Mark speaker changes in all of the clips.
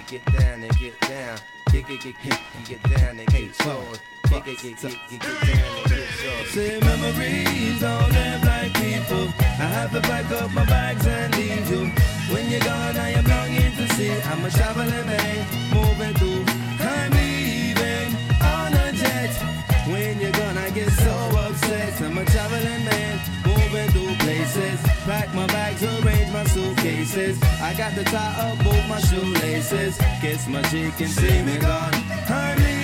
Speaker 1: Y'all. Get, down and get down. Get, get, get, get, get down and get yours. Get, get, get, get, get, get down and get yours. Say memories don't live like people. I have to pack up my bags and leave you. When you're gone, I am longing to see. I'm a traveling man, moving through. I'm leaving on a jet. When you're gone, I get so upset. I'm a traveling man, moving through places. Pack my bags, arrange my suitcases. I got to tie up both my shoelaces. Kiss my cheek and see me gone. I'm.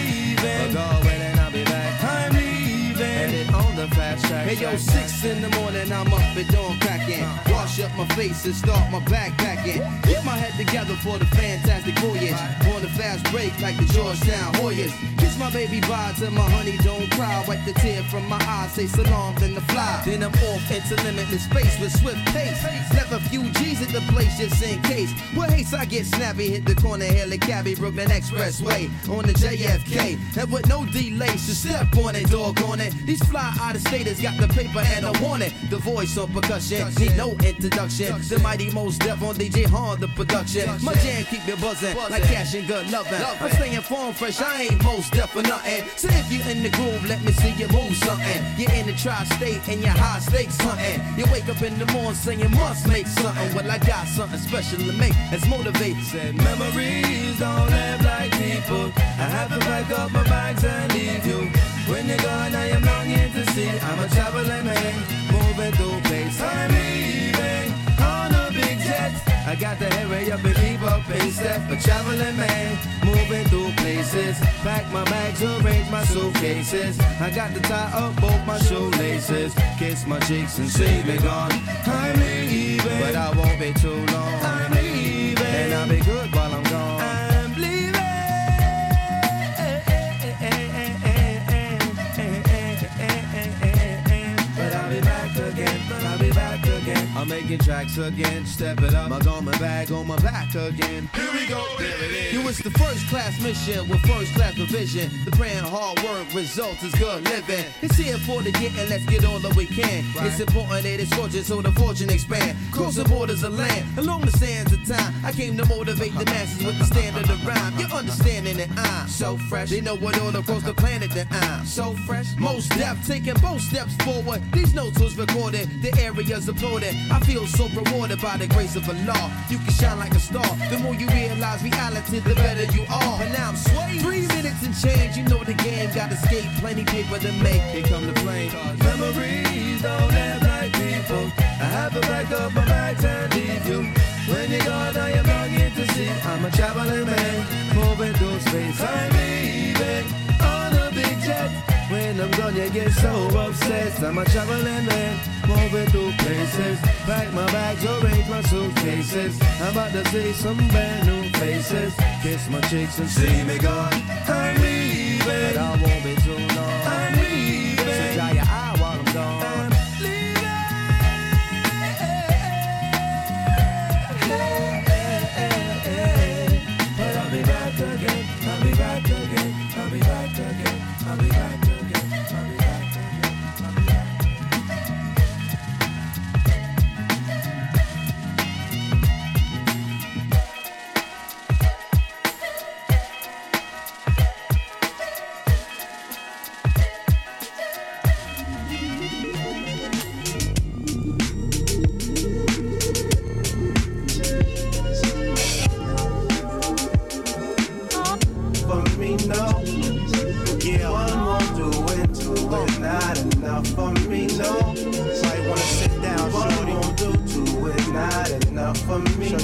Speaker 1: The fast track Hey yo, six in the morning, I'm up at dawn cracking. Uh. Wash up my face and start my backpacking. Get my head together for the fantastic voyage. On the fast break like the Georgetown Hoyas. Kiss my baby bye till my honey don't cry. Wipe the tear from my eye, say salam, then the fly. Then I'm off into limitless space with swift pace. Left a few G's at the place just in case. With haste, I get snappy, hit the corner, hail a cabbie, Brooklyn Expressway on the JFK. And with no delay, so step on it, dog on it. These fly out of staters got the paper and want it. The voice on percussion, need no introduction. The mighty Mos Def on DJ Hard, the production. My jam keep it buzzing like cash and good loving. I'm staying form fresh, I ain't Mos Def for nothing. So if you in the groove, let me see you move something. You're in the tri-state and you're high stakes hunting. You wake up in the morning saying must make something. Well, I got something special to make. Let's motivate. Said memories don't live like people. I have to pack up my bags and leave you. When you're gone, I am longing to see. I'm a traveling man, moving through place. I'm leaving on a big jet. I got to hurry up and keep up in step. A traveling man, moving through places. Pack my bags, arrange my suitcases. I got to tie up both my shoelaces. Kiss my cheeks and see me gone. I'm leaving, but I won't be too long. I'm leaving, and I'll be good while. I'm I'm making tracks again, step it up. My garment bag on my back again. Here we go, there it is. You was the first class mission with first class provision. The brand hard work results is good living. It's here for the getting, let's get all that we can. It's important that it's gorgeous so the fortune expand. Cross the borders of land, along the sands of time. I came to motivate the masses with the standard of rhyme. You're understanding that I'm so fresh. They know what all across the planet that I'm so fresh. Mos Def, taking both steps forward. These notes was recorded, the areas applauded. I feel so rewarded by the grace of Allah. You can shine like a star. The more you realize reality, the better you are. And now I'm swaying. Three minutes and change, you know the game. Got skate, plenty paper to make. Here come the plane. Memories don't live like people. I have to pack up my bags and leave you. When you're gone, I am longing to see. I'm a traveling man, moving through space. I'm leaving on a big jet. I'm you get so obsessed. I'm a traveling man, moving through places. Pack my bags, arrange my suitcases. I'm about to see some brand new faces. Kiss my cheeks and see me gone. I'm leaving,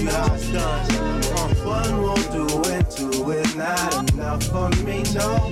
Speaker 2: it's done. Uh, one won't do it, two it, not enough for me, no.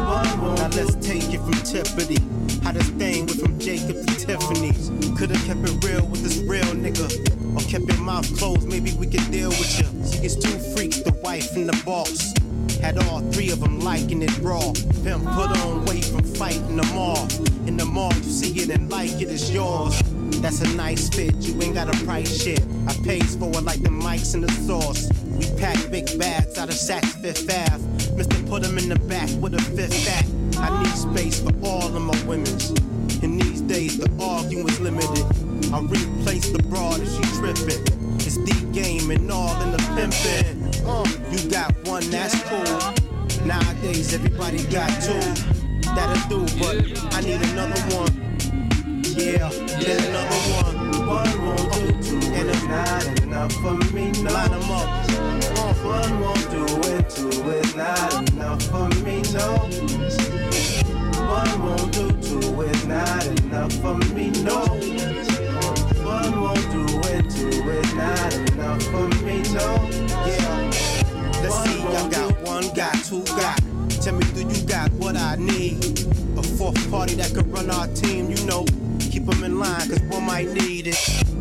Speaker 2: Now let's take it from Tiffany. How this thing went from Jacob to Tiffany's. Could've kept it real with this real nigga. Or kept your mouth closed, maybe we could deal with you. She gets two freaks, the wife and the boss. Had all three of them liking it raw. Pimp put on weight from fighting them all. In the mall, you see it and like it, it's yours. That's a nice fit, you ain't got a price shit. I pays for it like the mics and the sauce. We pack big bags out of Saks Fifth Ave. Mister put 'em in the back with a fifth act. I need space for all of my women's. In these days, the arguing's limited. I replace the broad if she trippin'. It's the game and all in the pimpin'. Uh, you got one, that's cool. Nowadays, everybody got two. That'll do, but I need another one. Yeah, then another one. One won't do two, and it's not enough for me. No. Line 'em up. One won't do it, two is not enough for me. No. One won't do two, it's not enough for me. No. One won't do it, two is not enough for me. No. Yeah. Let's see, I got one, got two, got. Tell me, do you got what I need? A fourth party that could run our team, you know. Keep them in line, cause one might need it.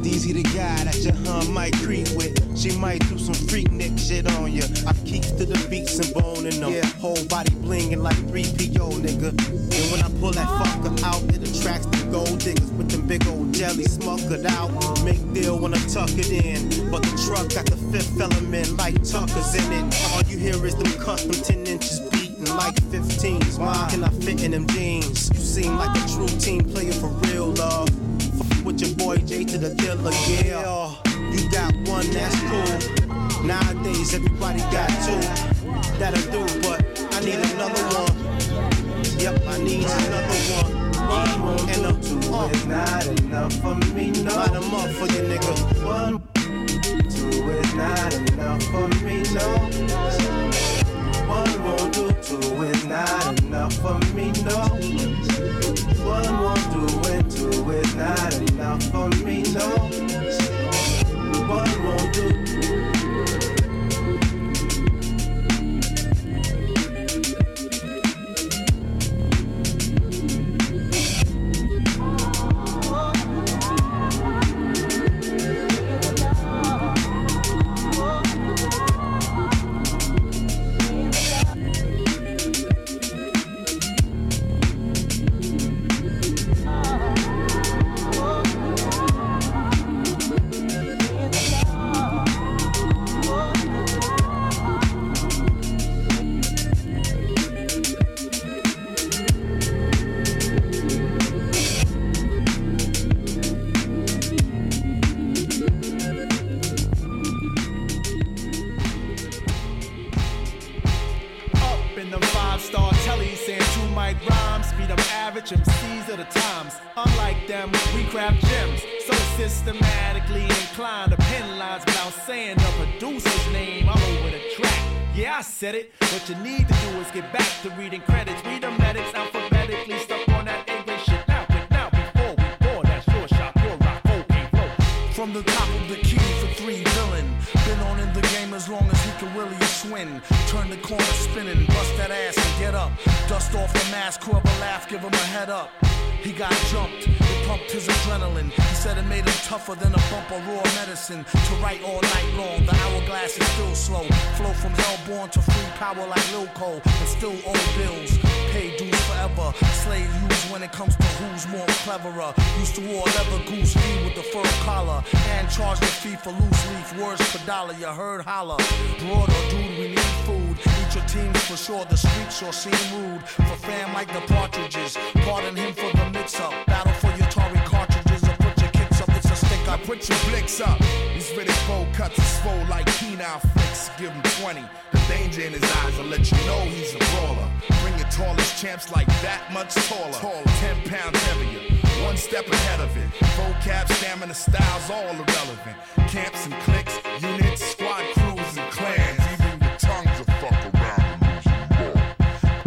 Speaker 2: Deezy the guy that your hun might creep with. She might do some Freaknik shit on ya. I keeps to the beats and boning them. Yeah, whole body blinging like 3PO, nigga. And when I pull that fucker out, it attracts the gold diggers with them big old jelly smuckered out. Make deal when I tuck it in. But the truck got the fifth element like Tucker's in it. All you hear is them custom 10 inches like 15s. Why can I fit in them jeans? You seem like a true team player for real, love. Fuck with your boy J to the dealer, yeah. You got one, that's cool. Nowadays, everybody got two. That'll do, but I need another one. Yep, I need another one. One And a two uh, is not enough for me, no. Line 'em up for you, nigga. One, two is not enough for me, no. Not enough for me, no. One won't do, and two is not enough for me, no.
Speaker 3: Said it.
Speaker 4: Tougher than a bump of raw medicine. To write all night long, the hourglass is still slow. Flow from hellborn to free power like Lil Cole, and still owe bills. Pay dues forever. Slave use when it comes to who's more cleverer. Used to wear leather goose fee with the fur collar, and charge the fee for loose leaf words per dollar. You heard holler. Broad or dude, we need food. Eat your teams for sure. The streets sure seem rude. For fam like the partridges. Pardon him for the mix up. Battle put your
Speaker 5: blicks up. These Riddick cuts is swole like penile flicks. Give him 20. The danger in his eyes will let you know he's a brawler. Bring your tallest champs like that much taller. Taller, 10 pounds heavier. One step ahead of it. Vocab, stamina, styles, all irrelevant. Camps and cliques, units, squad crews, and clans. Even your tongues will fuck around and lose your.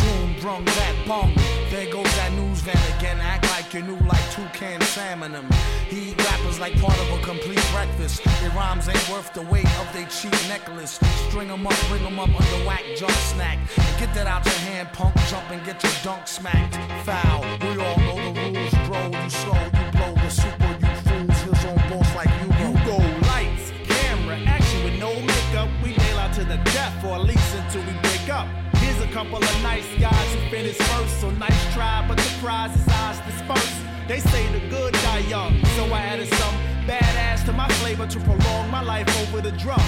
Speaker 4: Boom, brung that bong. There goes that news van again. Act like you knew like toucan salmon him. He eat rappers like part of a complete breakfast. Their rhymes ain't worth the weight of their cheap necklace. String 'em up, bring 'em up under whack jump snack. And get that out your hand, punk. Jump and get your dunk smacked. Foul. We all know the rules, bro. You slow, you blow the super, you fools. His own boss like you
Speaker 3: You go lights, camera, action with no makeup. We nail out to the death, or at least until we break up. Here's a couple of nice guys who finished first, so nice try, but the prize is ours dispersed. They say the good die young, so I added some badass to my flavor to prolong my life over the drum.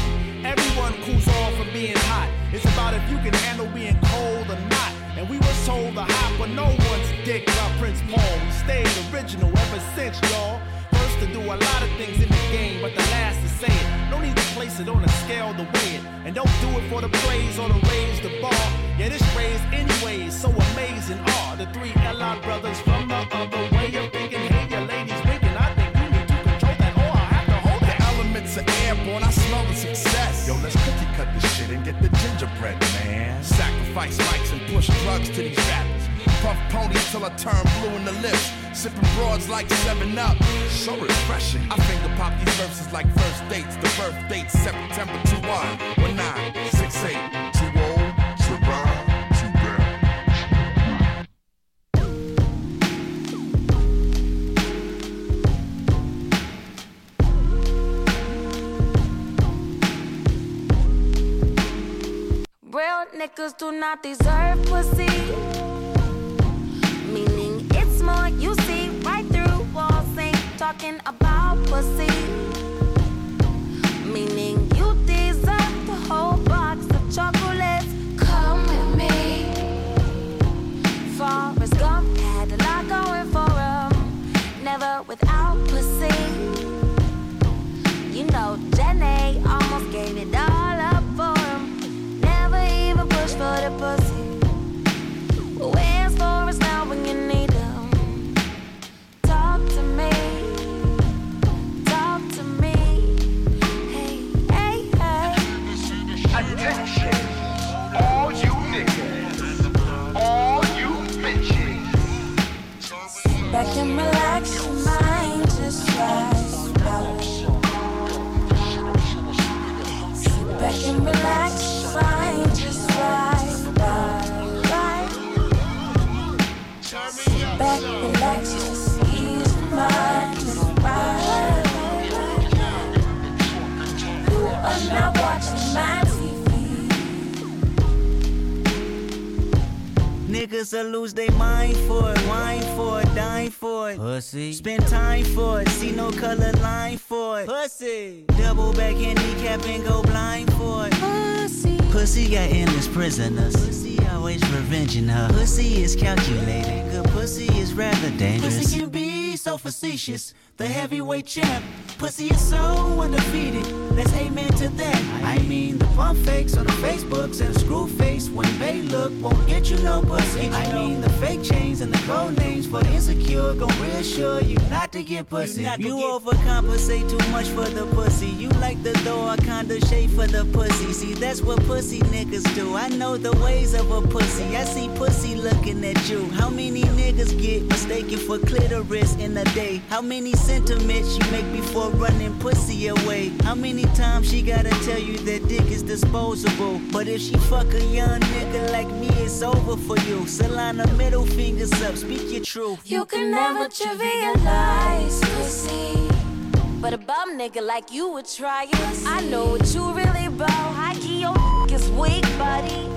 Speaker 3: Everyone cools off from being hot. It's about if you can handle being cold or not. And we were told to hop, but no one's dick by Prince Paul. We stayed original ever since, y'all. First to do a lot of things in the game, but the last is saying. it. No need to place it on a scale to weigh it. And don't do it for the praise or to raise the bar. Yeah, this raised anyways, so amazing are the three L.I. brothers from the other way of thinking. Hey, your ladies winking. I think you need to control that, or I have to hold that.
Speaker 5: The
Speaker 3: that.
Speaker 5: elements are airborne, I smell the success. Yo, let's cookie cut this shit and get the gingerbread, man. Sacrifice mics and push drugs to these rappers. Puff ponies till I turn blue in the lips. Sipping broads like 7 Up, so refreshing. I finger pop these verses like first dates. The birth date September 21, 19, 68, too old, too. Real
Speaker 6: niggas do not deserve pussy. Meaning it's more useful talking about pussy. Meaning you deserve the whole box of chocolates. Come with me. Forrest Gump had a lot going for him. Never without pussy. You know, Jenny
Speaker 7: Niggas
Speaker 8: will lose their mind for it, wine for it, dine for it. Pussy. Spend time for it, see no color line for it. Pussy. Double back handicap and go blind for it. Pussy. Pussy got endless prisoners. Pussy always revenging her. Pussy is calculated. Good pussy is rather dangerous. Pussy can be so facetious. The heavyweight champ. Pussy is so undefeated. Let's amen to that. I mean, the pump fakes on the Facebooks and the screw face when they look won't get you no pussy. I mean, the fake chains and the code names for the insecure gon' reassure you not to get pussy. You overcompensate too much for the pussy. You like the door kinda shade for the pussy. See, that's what pussy niggas do. I know the ways of a pussy. I see pussy looking at you. How many niggas get mistaken for clitoris in a day? How many sentiments you make before running pussy away? How many times she gotta tell you that dick is disposable? But if she fuck a young nigga like me, it's over for you. Solana middle fingers up, speak your truth.
Speaker 6: You can never trivialize pussy. But a bum nigga like you would try it. I know what you really about. High key, your is weak, buddy.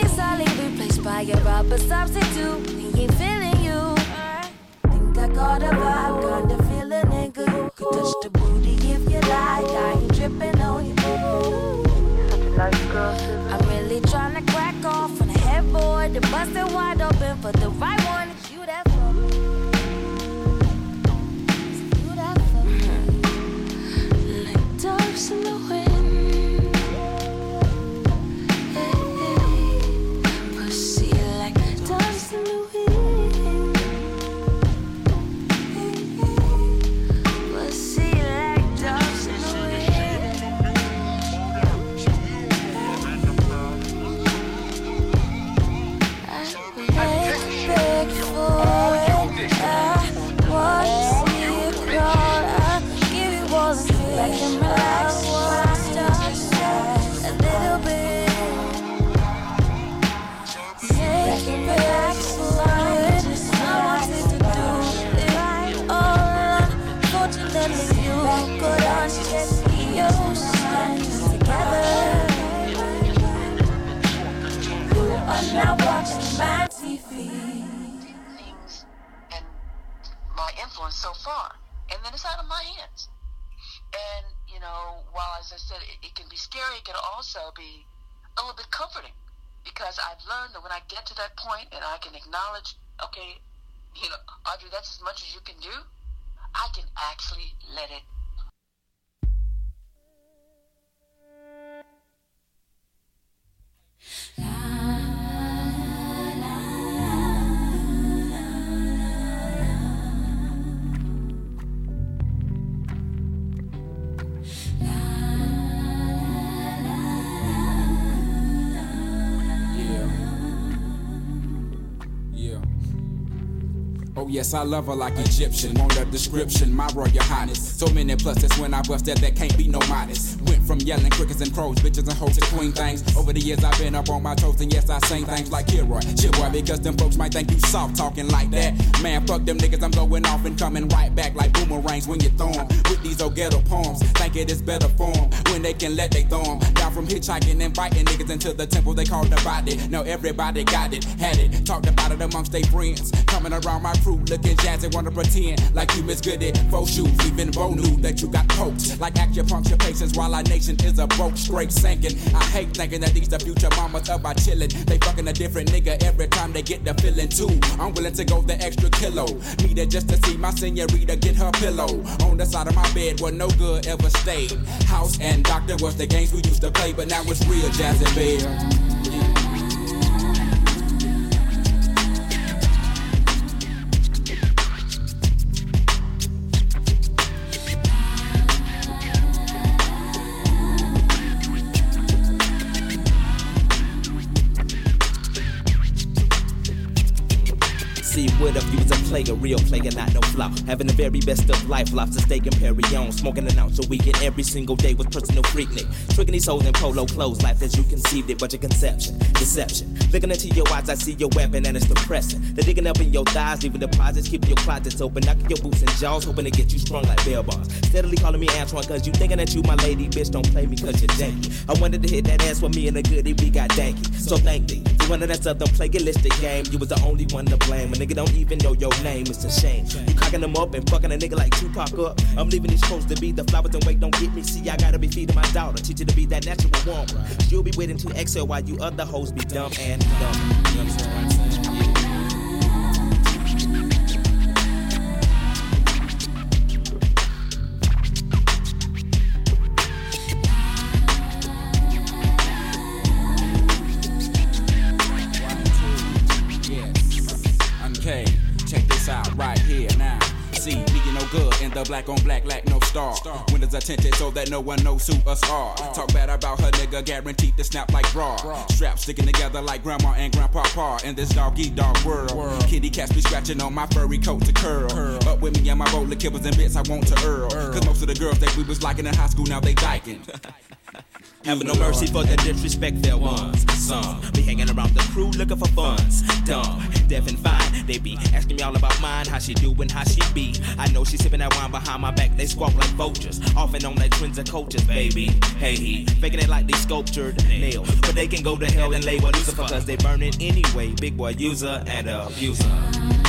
Speaker 6: It's only replaced by a rubber substitute. He ain't feeling you. Think I got a vibe, kinda feel a nigga. You could touch the booty if you like. Tripping on you. I'm really trying to crack off on a headboard and bust it wide open for the right one.
Speaker 9: Scary, can also be a little bit comforting because I've learned that when I get to that point and I can acknowledge, okay, you know, Audrey, that's as much as you can do. I can actually let it.
Speaker 10: Oh yes, I love her like Egyptian. Want a description, my royal highness. So many pluses when I bust that, there can't be no modest. Went from yelling crickets and crows, bitches and hoes to queen things. Over the years I've been up on my toes, and yes I sing things like Kilroy, shit boy, because them folks might think you soft talking like that. Man, fuck them niggas, I'm going off and coming right back like boomerangs when you throw 'em. With these old ghetto poems, think it is better form when they can let they throw 'em. Down from hitchhiking, and inviting niggas into the temple they call the body. Now everybody got it, had it, talked about it amongst their friends. Coming around my crew looking jazzy, wanna pretend like you Miss Goody. Faux shoes, even Bo knew that you got poked. Like acupuncture patients while our nation is a broke, straight sinking. I hate thinking that these the future mamas up by chilling. They fucking a different nigga every time they get the feeling too. I'm willing to go the extra kilo. Need it just to see my senorita get her pillow. On the side of my bed where no good ever stayed. House and doctor was the games we used to play, but now it's real jazzy bear.
Speaker 11: Player, real player, not no flop? Having the very best of life, lobster steak and Perry on. Smoking an ounce a weekend every single day with personal freaknik. Tricking these hoes in polo clothes, life as you conceived it, but your conception, deception. Looking into your eyes, I see your weapon and it's depressing. They're digging up in your thighs, leaving deposits, keeping your closets open, knocking your boots and jaws, hoping to get you strung like bell bars. Steadily calling me Antoine, cause you thinking that you my lady, bitch, don't play me cause you're janky. I wanted to hit that ass with me and a goodie, we got danky. So thank thee. You wanted that southern plagiaristic game, you was the only one to blame. A nigga don't even know your name, it's a shame. You cocking them up and fucking a nigga like Tupac up. I'm leaving these clothes to be the flowers and wait, don't get me. See, I gotta be feeding my daughter, teach her to be that natural woman. You'll be waiting to exhale while you other hoes be dumb and dumb.
Speaker 10: Black on black lack no star. Windows are tinted so that no one knows who us are. Talk bad about her nigga, guaranteed to snap like bra. Straps sticking together like grandma and grandpa pa in this dog eat dog world. Kitty cats be scratching on my furry coat to curl. Up with me and my roller kibbles and bits I want to earl. Cause most of the girls that we was liking in high school now they dyking.
Speaker 11: Having no mercy for the disrespect there ones. Some be hanging around the crew looking for funds. Dumb, deaf and fine. They be asking me all about mine, how she do and how she be. I know she sipping that wine behind my back. They squawk like vultures. Off and on that twins and coaches, baby. Hey, he faking it like they sculptured nails. But they can go to hell and label Lucifer because they burn it anyway. Big boy user and abuser.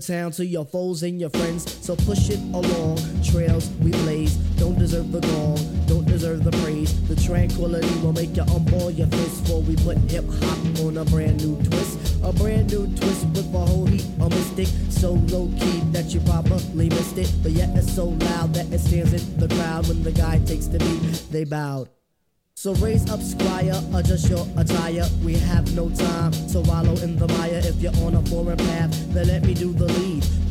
Speaker 12: Town to your foes and your friends. So push it along. Trails we blaze. Don't deserve the gong. Don't deserve the praise. The tranquility will make you unball your fist. For we put hip hop on a brand new twist. A brand new twist with a whole heap of mystic. So low key that you probably missed it. But yet it's so loud that it stands in the crowd when the guy takes the beat. They bowed. So raise up, squire, adjust your attire. We have no time to wallow in the mire. If you're on a foreign path, then let me do the lead.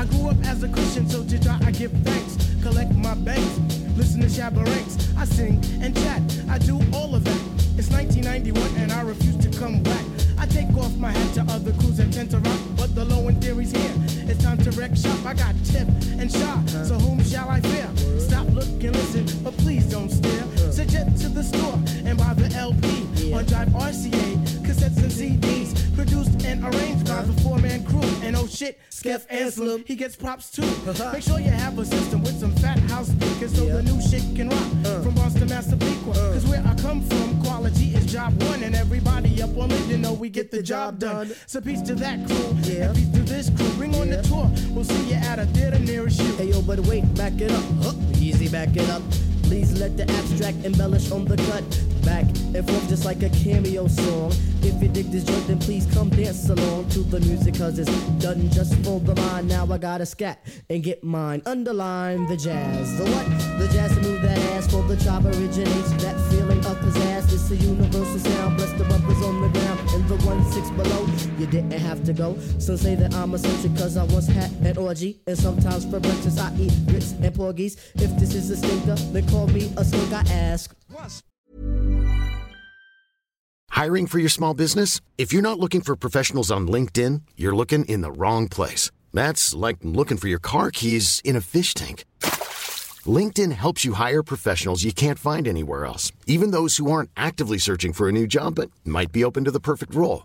Speaker 13: I grew up as a Christian, so to God I give thanks. Collect my banks, listen to Shabba Ranks. I sing and chat, I do all of that. It's 1991 and I refuse to come back. I take off my hat to other crews that tend to rock, but the low end theory's here. It's time to wreck shop. I got tip and shot, so whom shall I fear? Stop, look, and listen, but please don't stare. Suggest to the store and buy the LP on Jive RCA, cassettes and CDs, produced and arranged by the four-man crew. And oh shit, Skeff Anselm, he gets props too. Uh-huh. Make sure you have a system with some fat house speakers so the new shit can rock. Uh. From Boston, Massapequa, uh. cause where I come from, quality is job one, and everybody up on Linden know we get the job done. So peace to that crew, and peace to this crew. Bring on the tour, we'll see you at a theater nearest you.
Speaker 12: Hey yo, but wait, back it up. Huh, easy, back it up. Please let the abstract embellish on the cut. Back and forth just like a cameo song. If you dig this joint, then please come dance along to the music, cause it's done just for the mind. Now I gotta scat and get mine. Underline the jazz. The what? The jazz to move that ass for the job originates. That You didn't have to go. Some say that I'm eccentric cause I once had an orgy. And sometimes for breakfast I eat grits and porgies. If this is a stinker, then call me a skunk. I ask.
Speaker 14: Hiring for your small business? If you're not looking for professionals on LinkedIn, you're looking in the wrong place. That's like looking for your car keys in a fish tank. LinkedIn helps you hire professionals you can't find anywhere else, even those who aren't actively searching for a new job but might be open to the perfect role.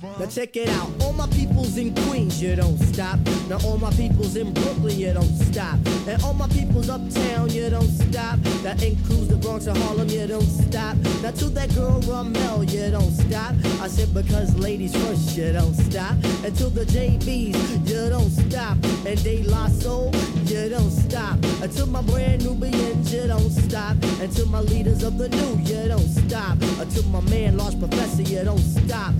Speaker 12: Now check it out. All my peoples in Queens, you don't stop. Now all my peoples in Brooklyn, you don't stop. And all my peoples uptown, you don't stop. That includes the Bronx and Harlem, you don't stop. Now to that girl Ramel, you don't stop. I said because ladies first, you don't stop. And to the JBs, you don't stop. And De La Soul, you don't stop. And to my brand Nubians, you don't stop. And to my leaders of the new, you don't stop. To my man, Large Professor, you don't stop.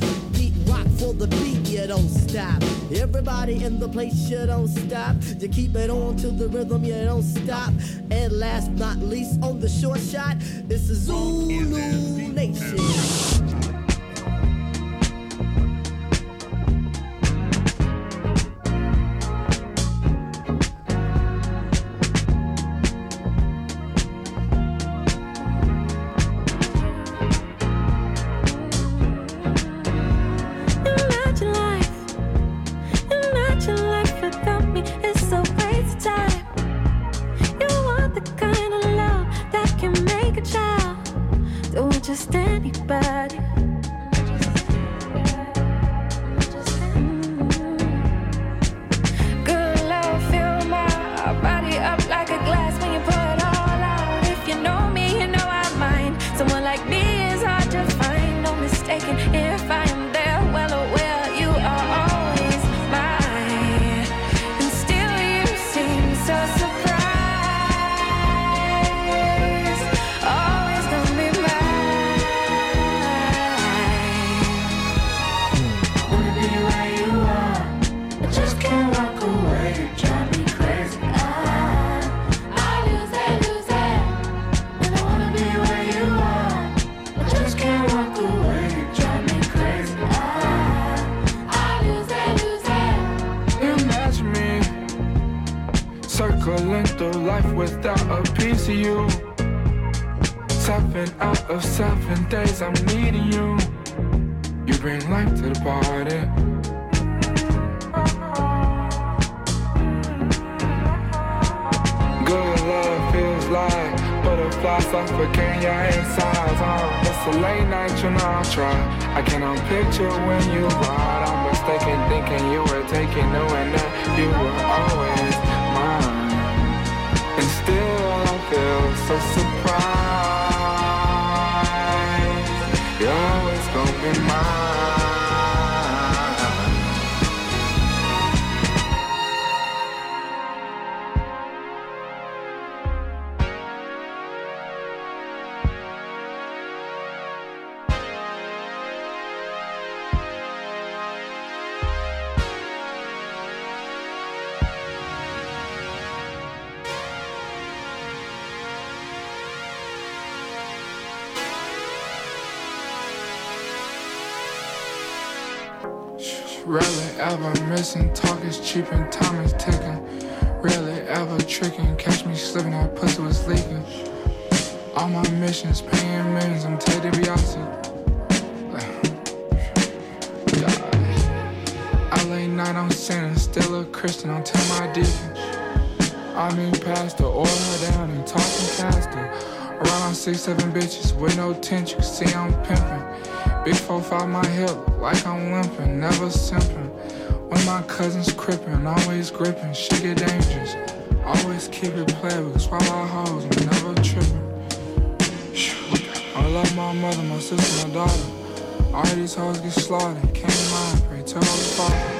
Speaker 12: Rock for the beat, you don't stop. Everybody in the place, you don't stop. You keep it on to the rhythm, you don't stop. And last not least, on the short shot, it's a Zulu Nation.
Speaker 6: Always gonna missing, talk is cheap and time is ticking. Rarely ever tricking, catch me slipping, that pussy was leaking. All my missions, paying millions, I'm Ted DiBiase. LA night, I'm sinning, still a Christian, I'm tell my deacon. I mean, pastor, order her down and talking faster. Around six, seven bitches with no tension, see I'm pimping. Big four, five, my hip, like I'm limping, never simping. My cousins crippin', always gripping, shit get dangerous. Always keep it playable, swallow hoes, I'm never tripping. I love my mother, my sister, my daughter. All these hoes get slaughtered, can't mind, pray tell the father.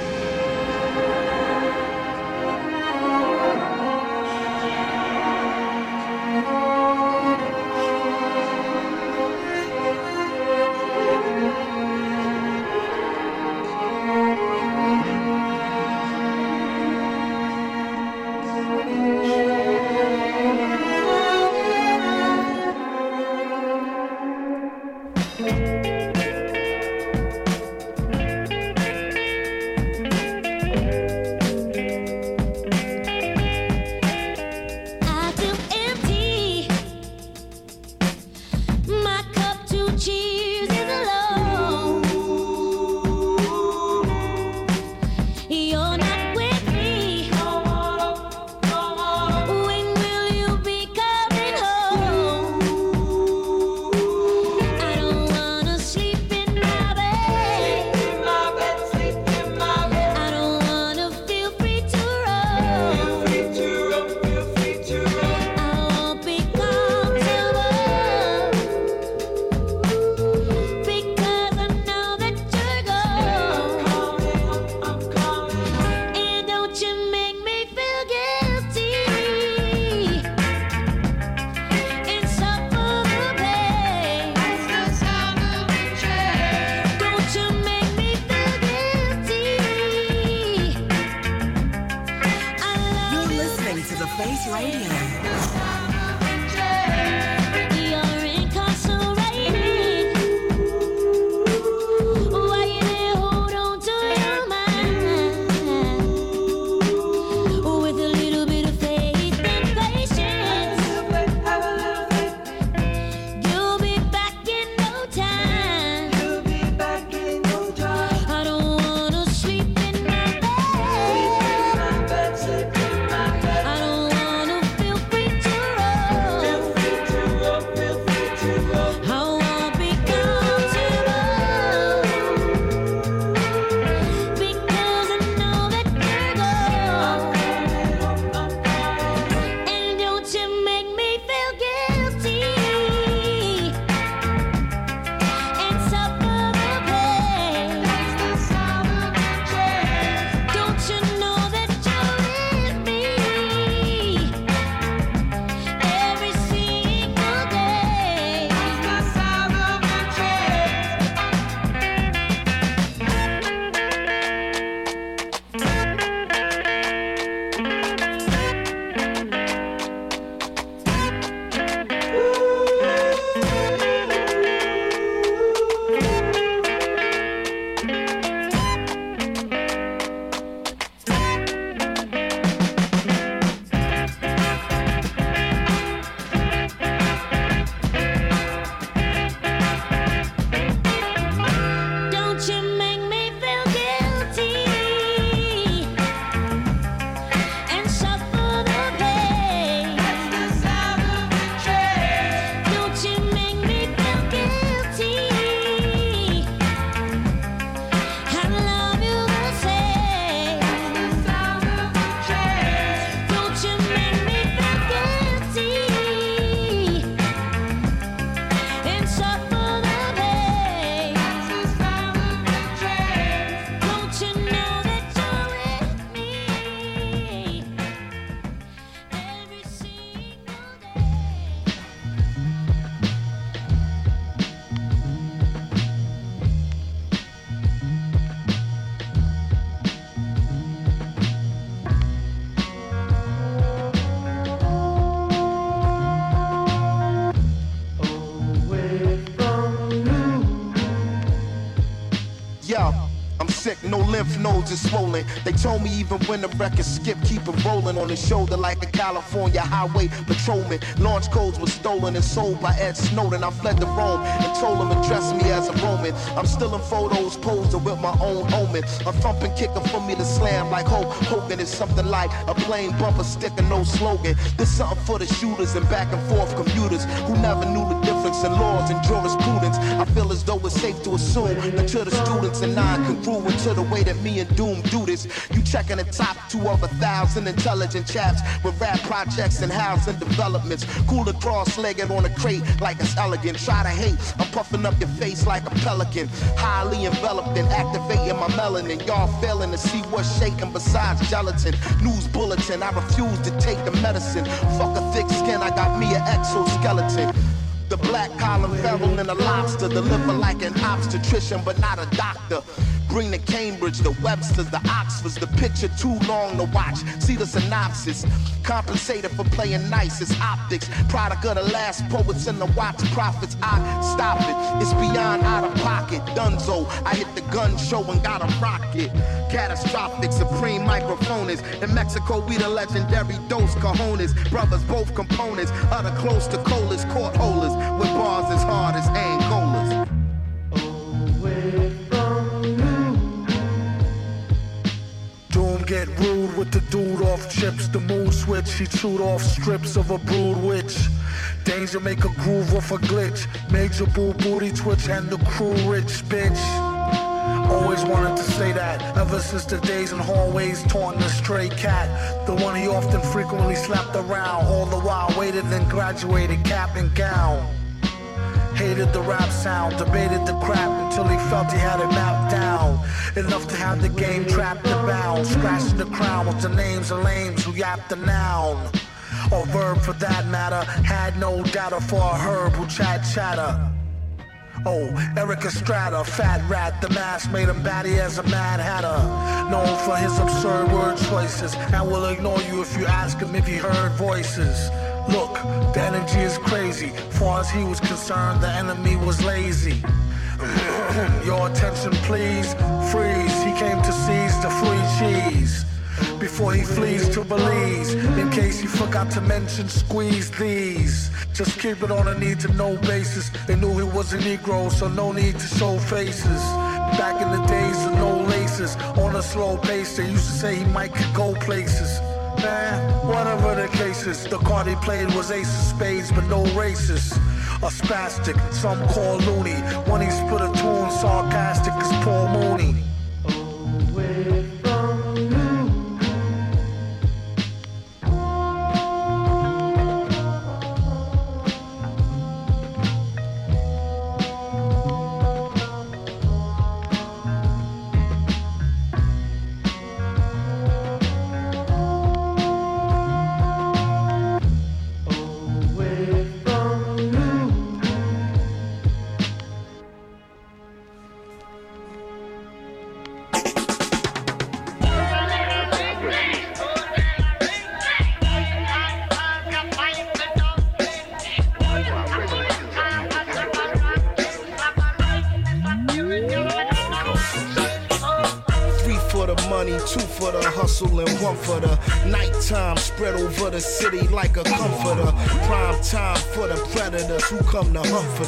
Speaker 15: Lymph nodes is swollen. They told me even when the record skip, keep it rolling on the shoulder like a California highway patrolman. Launch codes were stolen and sold by Ed Snowden. I fled to Rome and told him address me as a Roman. I'm still in photos posing with my own omen. A thumping kicker for me to slam like Hulk Hogan is something like a plain bumper sticker, no slogan. This something for the shooters and back and forth commuters who never knew the difference in laws and jurisprudence. I feel as though it's safe to assume that to the students and non-congruent to the way that me and Doom do this. You checking the top two of a thousand intelligent chaps with rap projects and housing developments. Cool Cooler cross-legged on a crate like it's elegant. Try to hate, I'm puffing up your face like a pelican. Highly enveloped and activating my melanin. Y'all failing to see what's shaking besides gelatin. News bulletin, I refuse to take the medicine. Fuck a thick skin, I got me an exoskeleton. The black collar feral and a lobster. Deliver like an obstetrician, but not a doctor. Bring the Cambridge, the Websters, the Oxfords, the picture too long to watch. See the synopsis. Compensated for playing nice, it's optics. Product of the last poets and the Watts Prophets. I stop it. It's beyond out of pocket. Dunzo. I hit the gun show and got a rocket. Catastrophic, supreme microphonist. In Mexico, we the legendary Dos Cajones. Brothers, both components. Other close to coldest court holders. With bars as hard as Angolas.
Speaker 4: Oh, Doom get rude with the dude off chips. The mood switch, he chewed off strips of a brood witch. Danger make a groove off a glitch. Major boo booty twitch and the crew rich bitch. Always wanted to say that ever since the days in hallways taunting the stray cat. The one he often frequently slapped around. All the while waited and graduated cap and gown. Hated the rap sound, debated the crap until he felt he had it mapped down. Enough to have the game trapped and bound. Scratching the crown with the names of lames who yapped the noun. Or verb for that matter. Had no data for a herb who chat chatter. Oh, Erik Estrada, fat rat, the mask made him batty as a mad hatter. Known for his absurd word choices, and will ignore you if you ask him if he heard voices. Look, the energy is crazy. Far as he was concerned, the enemy was lazy. Your attention, please. Freeze. He came to seize the free cheese. Before he flees to Belize, in case he forgot to mention, squeeze these. Just keep it on a need to know basis. They knew he was a Negro, so no need to show faces. Back in the days of no laces, on a slow pace, they used to say he might go places. Man, whatever the cases, the card he played was ace of spades, but no races. A spastic, some call loony. When he split a tune, sarcastic as Paul Mooney.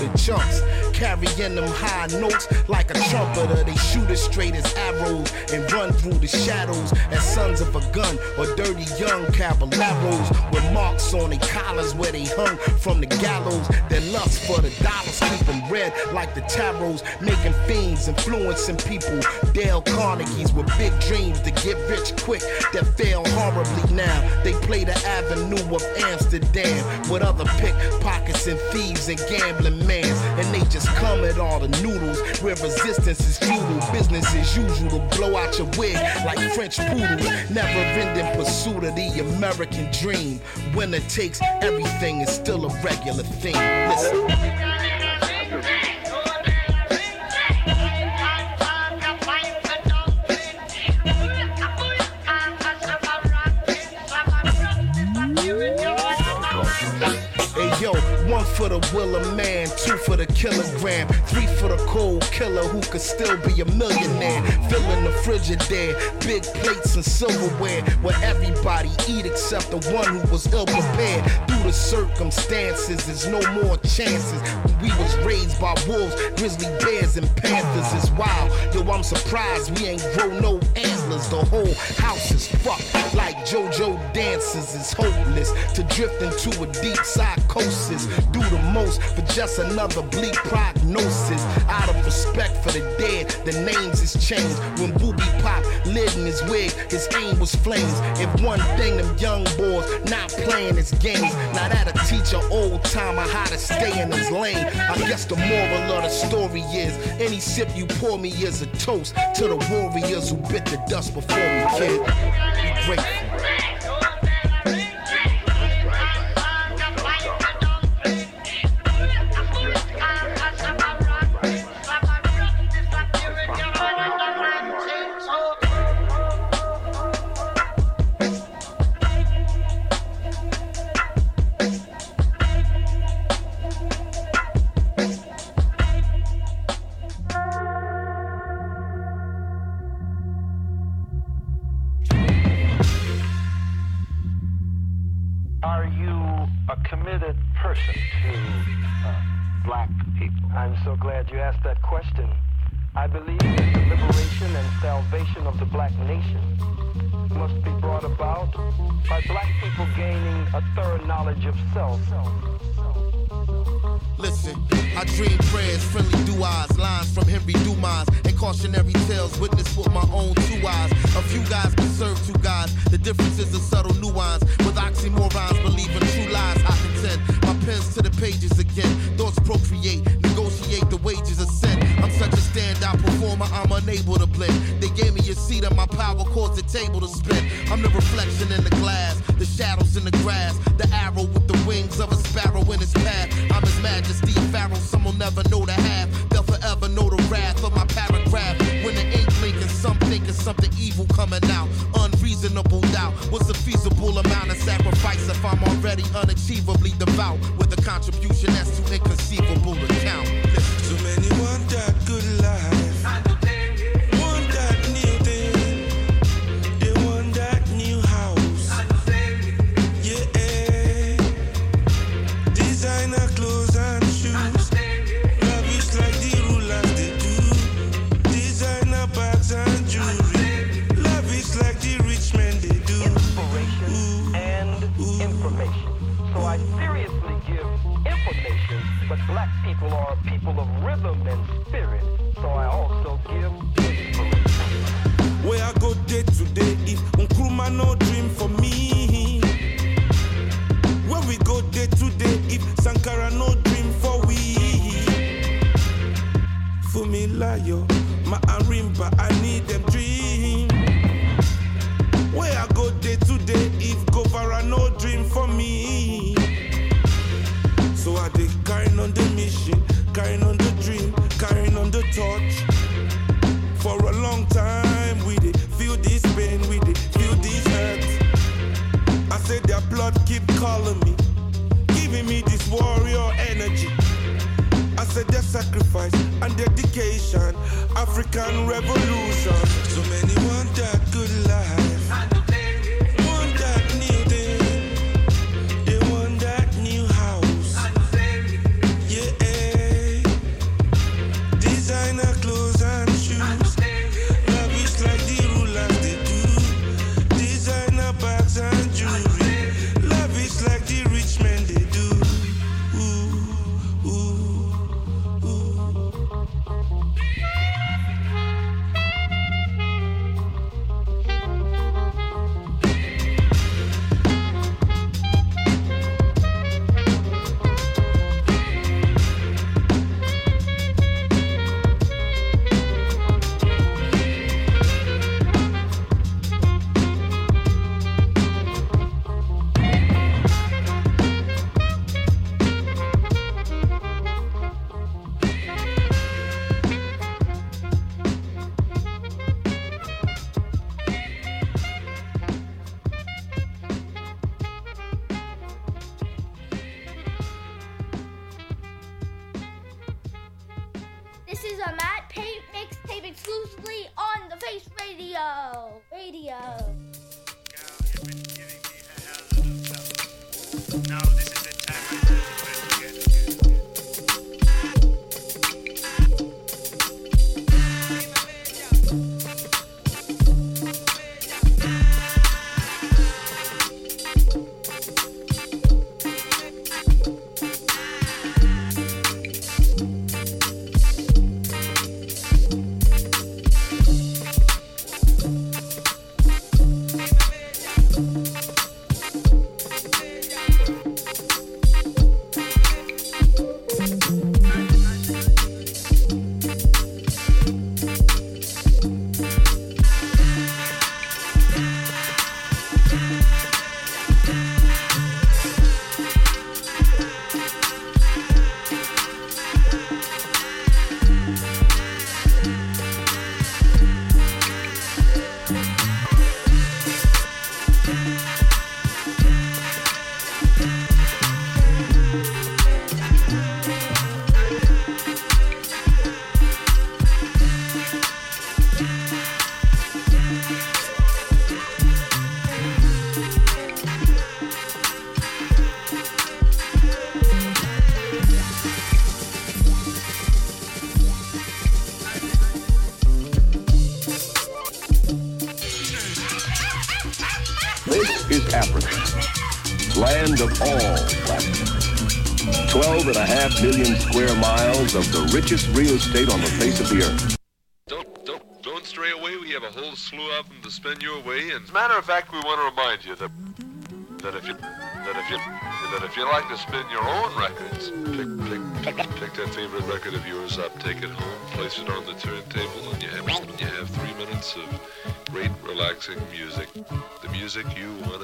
Speaker 15: The chunks. Carrying them high notes like a trumpeter. They shoot as straight as arrows and run through the shadows as sons of a gun or dirty young caballeros with marks on their collars where they hung from the gallows. Their lust for the dollars keep them red like the tarots, making influencing people. Dale Carnegie's with big dreams to get rich quick that fail horribly now. They play the avenue of Amsterdam with other pickpockets and thieves and gambling mans. And they just come at all the noodles where resistance is futile. Business as usual to blow out your wig like French poodles. Never ending pursuit of the American dream. Winner takes everything is still a regular thing. Listen. The will of man, two for the kilogram, three for the cold killer who could still be a millionaire. Filling the frigidaire, big plates and silverware, where everybody eat except the one who was ill prepared. Due to circumstances, there's no more chances. We was raised by wolves, grizzly bears, and panthers. It's wild, yo, I'm surprised we ain't grow no antlers. The whole house is fucked like JoJo dances. is hopeless to drift into a deep psychosis. Do the most for just another bleak prognosis. Out of respect for the dead, the names is changed. When Booby Pop lit in his wig, his aim was flames. If one thing them young boys not playing is games, now that'll teach an old timer how to stay in his lane. I guess the moral of the story is any sip you pour me is a toast to the warriors who bit the dust before me, kid. Be grateful.
Speaker 16: So glad you asked that question. I believe that the liberation and salvation of the black nation must be brought about by black people gaining a thorough knowledge of self.
Speaker 15: Listen, I dream prayers, friendly do-eyes, lines from Henry Dumas, and cautionary tales witnessed with my own two eyes. A few guys can serve two guys. The difference is a subtle nuance. With oxymorons, believing true lies, I contend. My pen's to the pages again. Thoughts procreate, negotiate the wages of sin. I'm such a standout performer, I'm unable to blend. They gave me a seat and my power caused the table to spin. I'm the reflection in the glass, the shadows in the grass, the arrow with wings of a sparrow in its path. I'm his majesty, pharaoh, some will never know the half. They'll forever know the wrath of my paragraph. When the ink blinking, some thinking something evil coming out. Unreasonable doubt. What's a feasible amount of sacrifice if I'm already unachievably devout? With a contribution that's too inconceivable to count.
Speaker 16: People are people of rhythm and spirit. So I also give.
Speaker 17: Where I go day to day, if Nkrumah no dream for me. Where we go day to day, if Sankara no dream for we. For me, Layo, my Arimba, I need them dream. Where I go day to day, if Guevara no dream for me. So I dey carrying on the carrying on the dream, carrying on the torch. For a long time, we did feel this pain, we did feel this hurt. I said their blood keep calling me, giving me this warrior energy. I said their sacrifice and dedication, African revolution.
Speaker 18: Million square miles of the richest real estate on the face of the earth.
Speaker 19: Don't, don't, don't stray away. We have a whole slew of them to spin your way. And as a matter of fact, we want to remind you that that if you that if you that if you like to spin your own records, pick pick pick that favorite record of yours up, take it home, place it on the turntable, and you have you have three minutes of great relaxing music, the music you want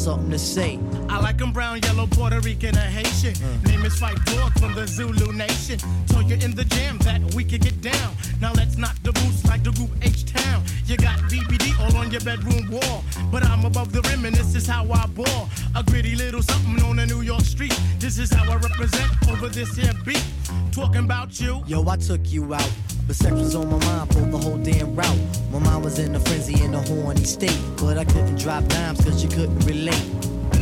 Speaker 12: something to say.
Speaker 13: I like 'em brown, yellow, Puerto Rican, or Haitian. Mm. Name is Fight Dog from the Zulu Nation. Told you in the jam that we could get down. Now let's knock the boots like the group H Town. You got BBD all on your bedroom wall. But I'm above the rim and this is how I ball. A gritty little something on a New York street. This is how I represent over this here beat. Talking about you.
Speaker 12: Yo, I took you out. But sex was on my mind for the whole damn route. My mind was in a frenzy in a horny state. But I couldn't drop dimes cause you couldn't relate.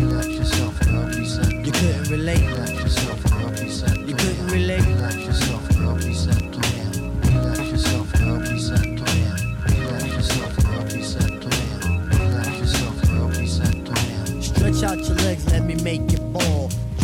Speaker 20: Relax yourself now, please settle
Speaker 12: You couldn't relate.
Speaker 20: Relax yourself now, please settle
Speaker 12: You couldn't relate.
Speaker 20: Relax yourself now, please settle down. Relax yourself please settle down. Relax yourself please settle down. Relax yourself now, please settle.
Speaker 12: Stretch out your legs, let me make you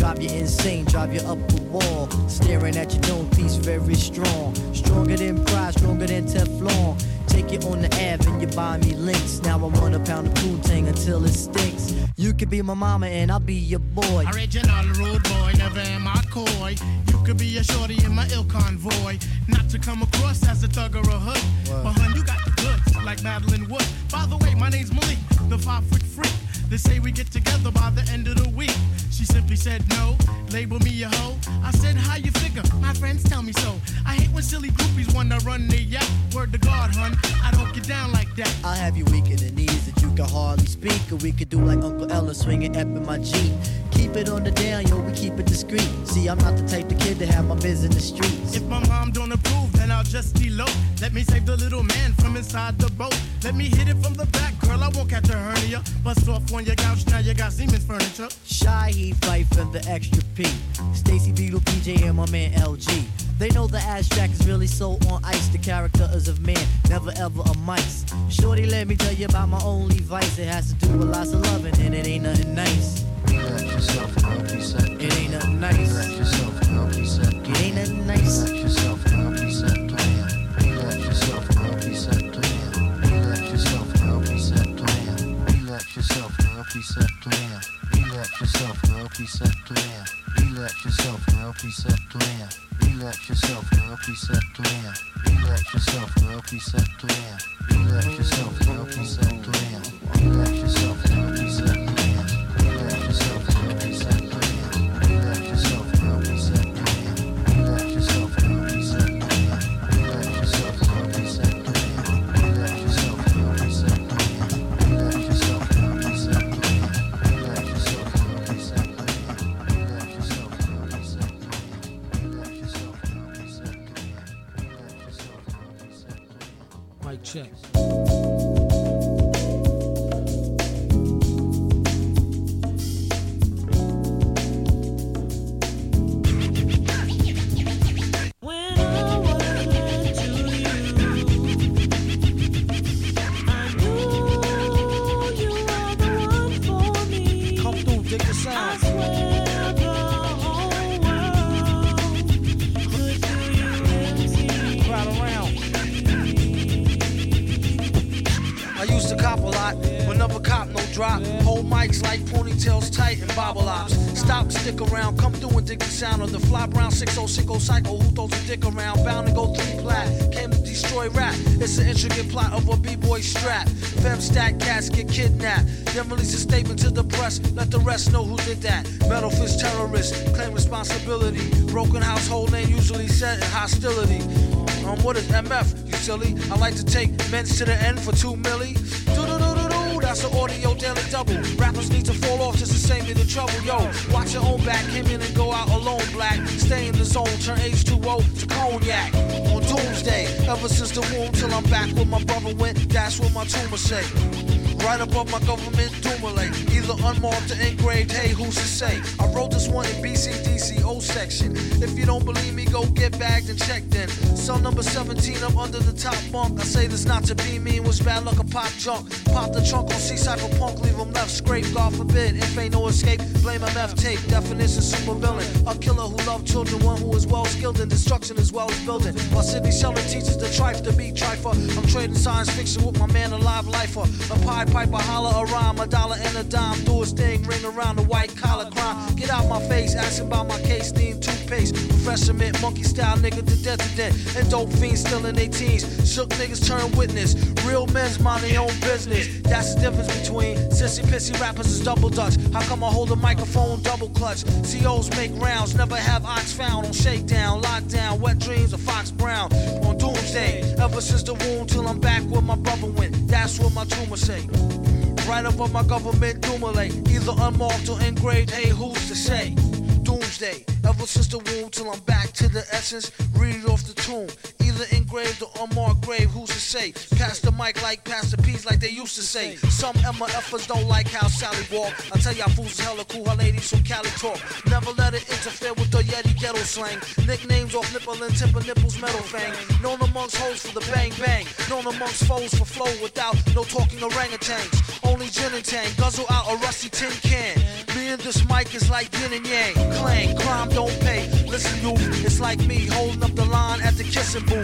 Speaker 12: ball. you insane, drive you up the wall. Staring at your dome piece, very strong. Stronger than pride, stronger than Teflon. Take it on the Ave and you buy me links. Now I want a pound of Poontang until it stinks. You could be my mama and I'll be your boy.
Speaker 13: Original rude boy, never am I coy. You could be a shorty in my ill convoy. Not to come across as a thug or a hood. But hun, you got the goods, like Madeline Wood. By the way, my name's Malik, the five foot freak. They say we get together by the end of the week. She simply said no, label me a hoe. I said, how you figure? My friends tell me so. I hate when silly groupies wanna run their yap. Word to God, hun, I don't get down like that.
Speaker 12: I'll have you weak in the that you can hardly speak. Or we could do like Uncle Ella swinging up in my Jeep. Keep it on the down, yo, we keep it discreet. See, I'm not the type of kid to have my biz in the streets.
Speaker 13: If my mom don't approve, then I'll just elope. Let me save the little man from inside the boat. Let me hit it from the back, girl. I won't catch a hernia. Bust off on your couch, now you got Siemens furniture.
Speaker 12: Shy Heat Fife and the extra P. Stacy Beetle, PJ, and my man LG. They know the ass jack is really so on ice. The character is of man, never ever a mice. Shorty, let me tell you about my only vice. It has to do with lots of loving, and it ain't nothing nice.
Speaker 20: Relax yourself, set
Speaker 12: It ain't nothing nice.
Speaker 20: Relax yourself, set
Speaker 12: It ain't nothing nice.
Speaker 20: Relax yourself, please set Relax yourself, please set Relax yourself, girl, please set Relax yourself, girl, please set Relax yourself, girl, please set Relax yourself, girl, please set Relax yourself, girl, please set Relax yourself, girl, please set Relax yourself, girl, please set Relax
Speaker 21: sound of the fly brown 6060 cycle. Who throws a dick around? Bound to go three plat. Came to destroy rap. It's an intricate plot of a b-boy strap. Fem stack cats get kidnapped. Then release a statement to the press. Let the rest know who did that. Metal fist terrorists claim responsibility. Broken household name usually set in hostility. Um, what is MF? You silly. I like to take men's to the end for two milli. Do-do-do-do-do, that's an audio daily double. Rappers need to fall off just to save me the trouble. Yo, watch your own back. Came in and go out alone, black. Stay in the zone, turn H2O to cognac. On doomsday, ever since the womb till I'm back where my brother went, that's what my tumor say. Right above my government Dumile, either unmarked or engraved, hey, who's to say? I wrote this one in BCDC O section. If you don't believe me, go get bagged and checked in. Cell number 17, I'm under the top bunk. I say this not to be mean, was bad luck, a pop junk. Pop the trunk on C-Cypher punk, leave him left scrape, God forbid. If ain't no escape, blame MF tape. Definition super villain. A killer who loved children, one who is well skilled in destruction as well as building. While Sidney Sheldon teaches the trife to be trifer. I'm trading science fiction with my man, a live lifer. A Pied Piper, holler a rhyme, a dollar and a dime. Do a thing, ring around the white collar crime. Get out my face, asking about my case, need toothpaste. Refreshment, monkey style nigga to death to death. And dope fiends still in their teens. Shook niggas turn witness. Real men's mind their own business. That's the difference between sissy pissy rappers is double dutch. How come I hold a microphone double clutch? COs make rounds, never have ox found on shakedown, lockdown, wet dreams of Fox Brown. On doomsday, ever since the womb till I'm back where my brother went. That's what my tumor say. Right above my government Dumile, either unmarked or engraved. Hey, who's to say? Doomsday, ever since the womb till I'm back to the essence. Read it off the tomb, either engraved or unmarked grave. Who's to say? Pass the mic like Pastor P's, like they used to say. Some MFers don't like how Sally walk. I tell y'all fools hella cool, her ladies from Cali talk. Never let it interfere with the Yeti
Speaker 4: ghetto slang. Nicknames off nipple and tip of nipples, metal fang. Known amongst hoes for the bang bang. Known amongst foes for flow without no talking orangutans. Only gin and tang, guzzle out a rusty tin can. Me and this mic is like yin and yang. Clang, crime don't pay. Listen, you, it's like me holding up the line at the kissing booth.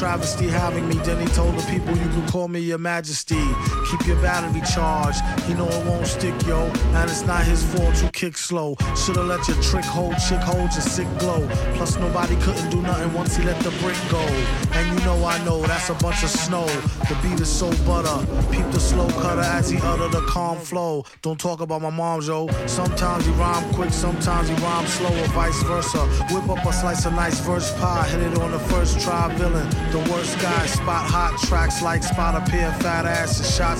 Speaker 4: Travesty having me. Then he told the people you can call me your majesty. Keep your battery charged. He know it won't stick, yo. And it's not his fault you kick slow. Should've let your trick hold, chick hold your sick glow. Plus nobody couldn't do nothing once he let the brick go. And you know I know that's a bunch of snow. The beat is so butter. Peep the slow cutter as he utter the calm flow. Don't talk about my mom, yo. Sometimes he rhyme quick, sometimes he rhyme slow, or vice versa. Whip up a slice of nice verse pie, hit it on the first try, villain. The worst guy, spot hot tracks like spot a pair fat asses. Shots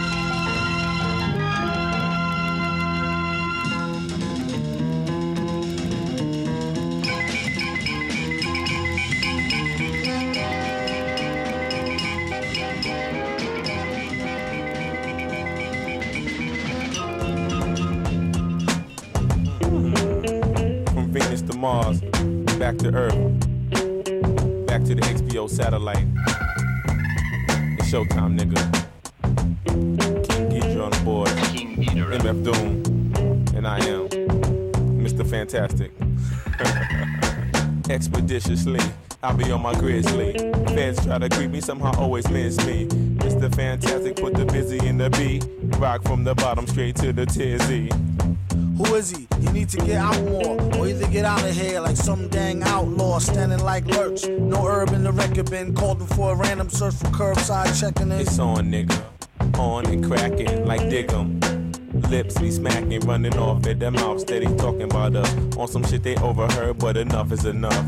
Speaker 22: I'll be on my grizzly. Fans try to creep me, somehow always miss me. Mr. Fantastic, put the busy in the B. Rock from the bottom straight to the tizzy.
Speaker 4: Who is he? You need to get out more, or either get out of here like some dang outlaw standing like lurch. No herb in the record bin, called for a random search for curbside checking in.
Speaker 22: It's on, nigga. On and cracking like Diggum. Lips be smacking, running off at their mouth, steady talking about us. On some shit they overheard, but enough is enough.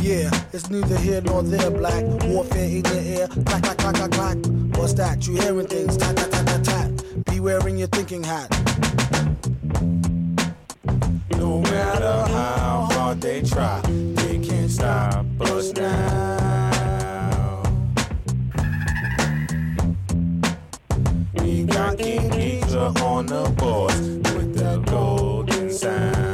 Speaker 4: Yeah, it's neither here nor there, black. Warfare in your ear, clack, clack, clack, clack, clack. What's that? You hearing things, tat, tat, tat, tat, tat. Be wearing your thinking hat.
Speaker 22: No matter how hard they try, they can't stop us now. We got King Geezer on the boards with the golden sound.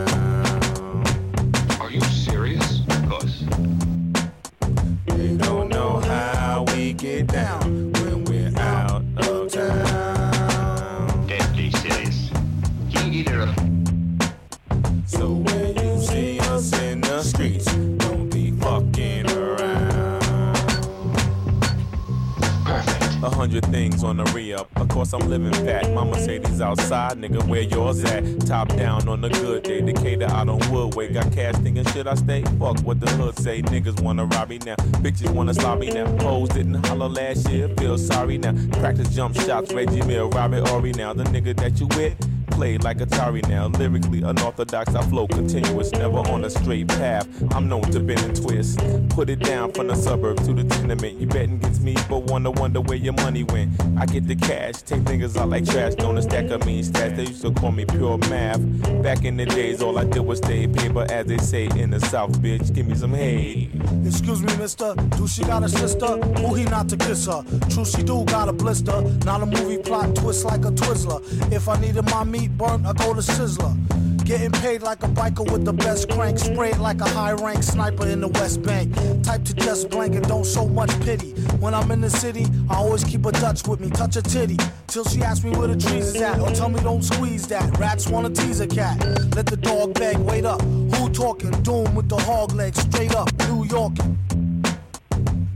Speaker 22: Hundred things on the re-up. Of course I'm living fat. My Mercedes outside, nigga, where yours at? Top down on a good day. Decatur out on Woodway. Got cash thinking should I stay? Fuck what the hood say. Niggas wanna rob me now. Bitches wanna slob me now. Hoes didn't holler last year. Feel sorry now. Practice jump shots. Reggie Mill, Robert Horry now. The nigga that you with played like Atari now. Lyrically unorthodox, I flow continuous, never on a straight path. I'm known to bend and twist. Put it down from the suburb to the tenement. You betting gets me, but wanna wonder where your money went. I get the cash, take niggas out like trash, don't a stack of mean stats. They used to call me pure math. Back in the days, all I did was stay paper, as they say in the South, bitch. Give me some hay.
Speaker 4: Excuse me, mister. Do she got a sister? Who he not to kiss her? True, she do got a blister. Not a movie plot twist like a Twizzler. If I needed my meat burnt, I go to Sizzler. Getting paid like a biker with the best crank. Sprayed like a high rank sniper in the West Bank. Type to just blank and don't show much pity. When I'm in the city, I always keep a Dutch with me. Touch a titty. Till she asks me where the trees is at. Or tell me don't squeeze that. Rats wanna tease a cat. Let the dog beg, wait up. Who talking? Doom with the hog legs. Straight up. New Yorkin'.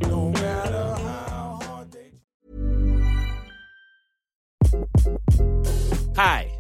Speaker 22: No matter how hard they
Speaker 23: Hi,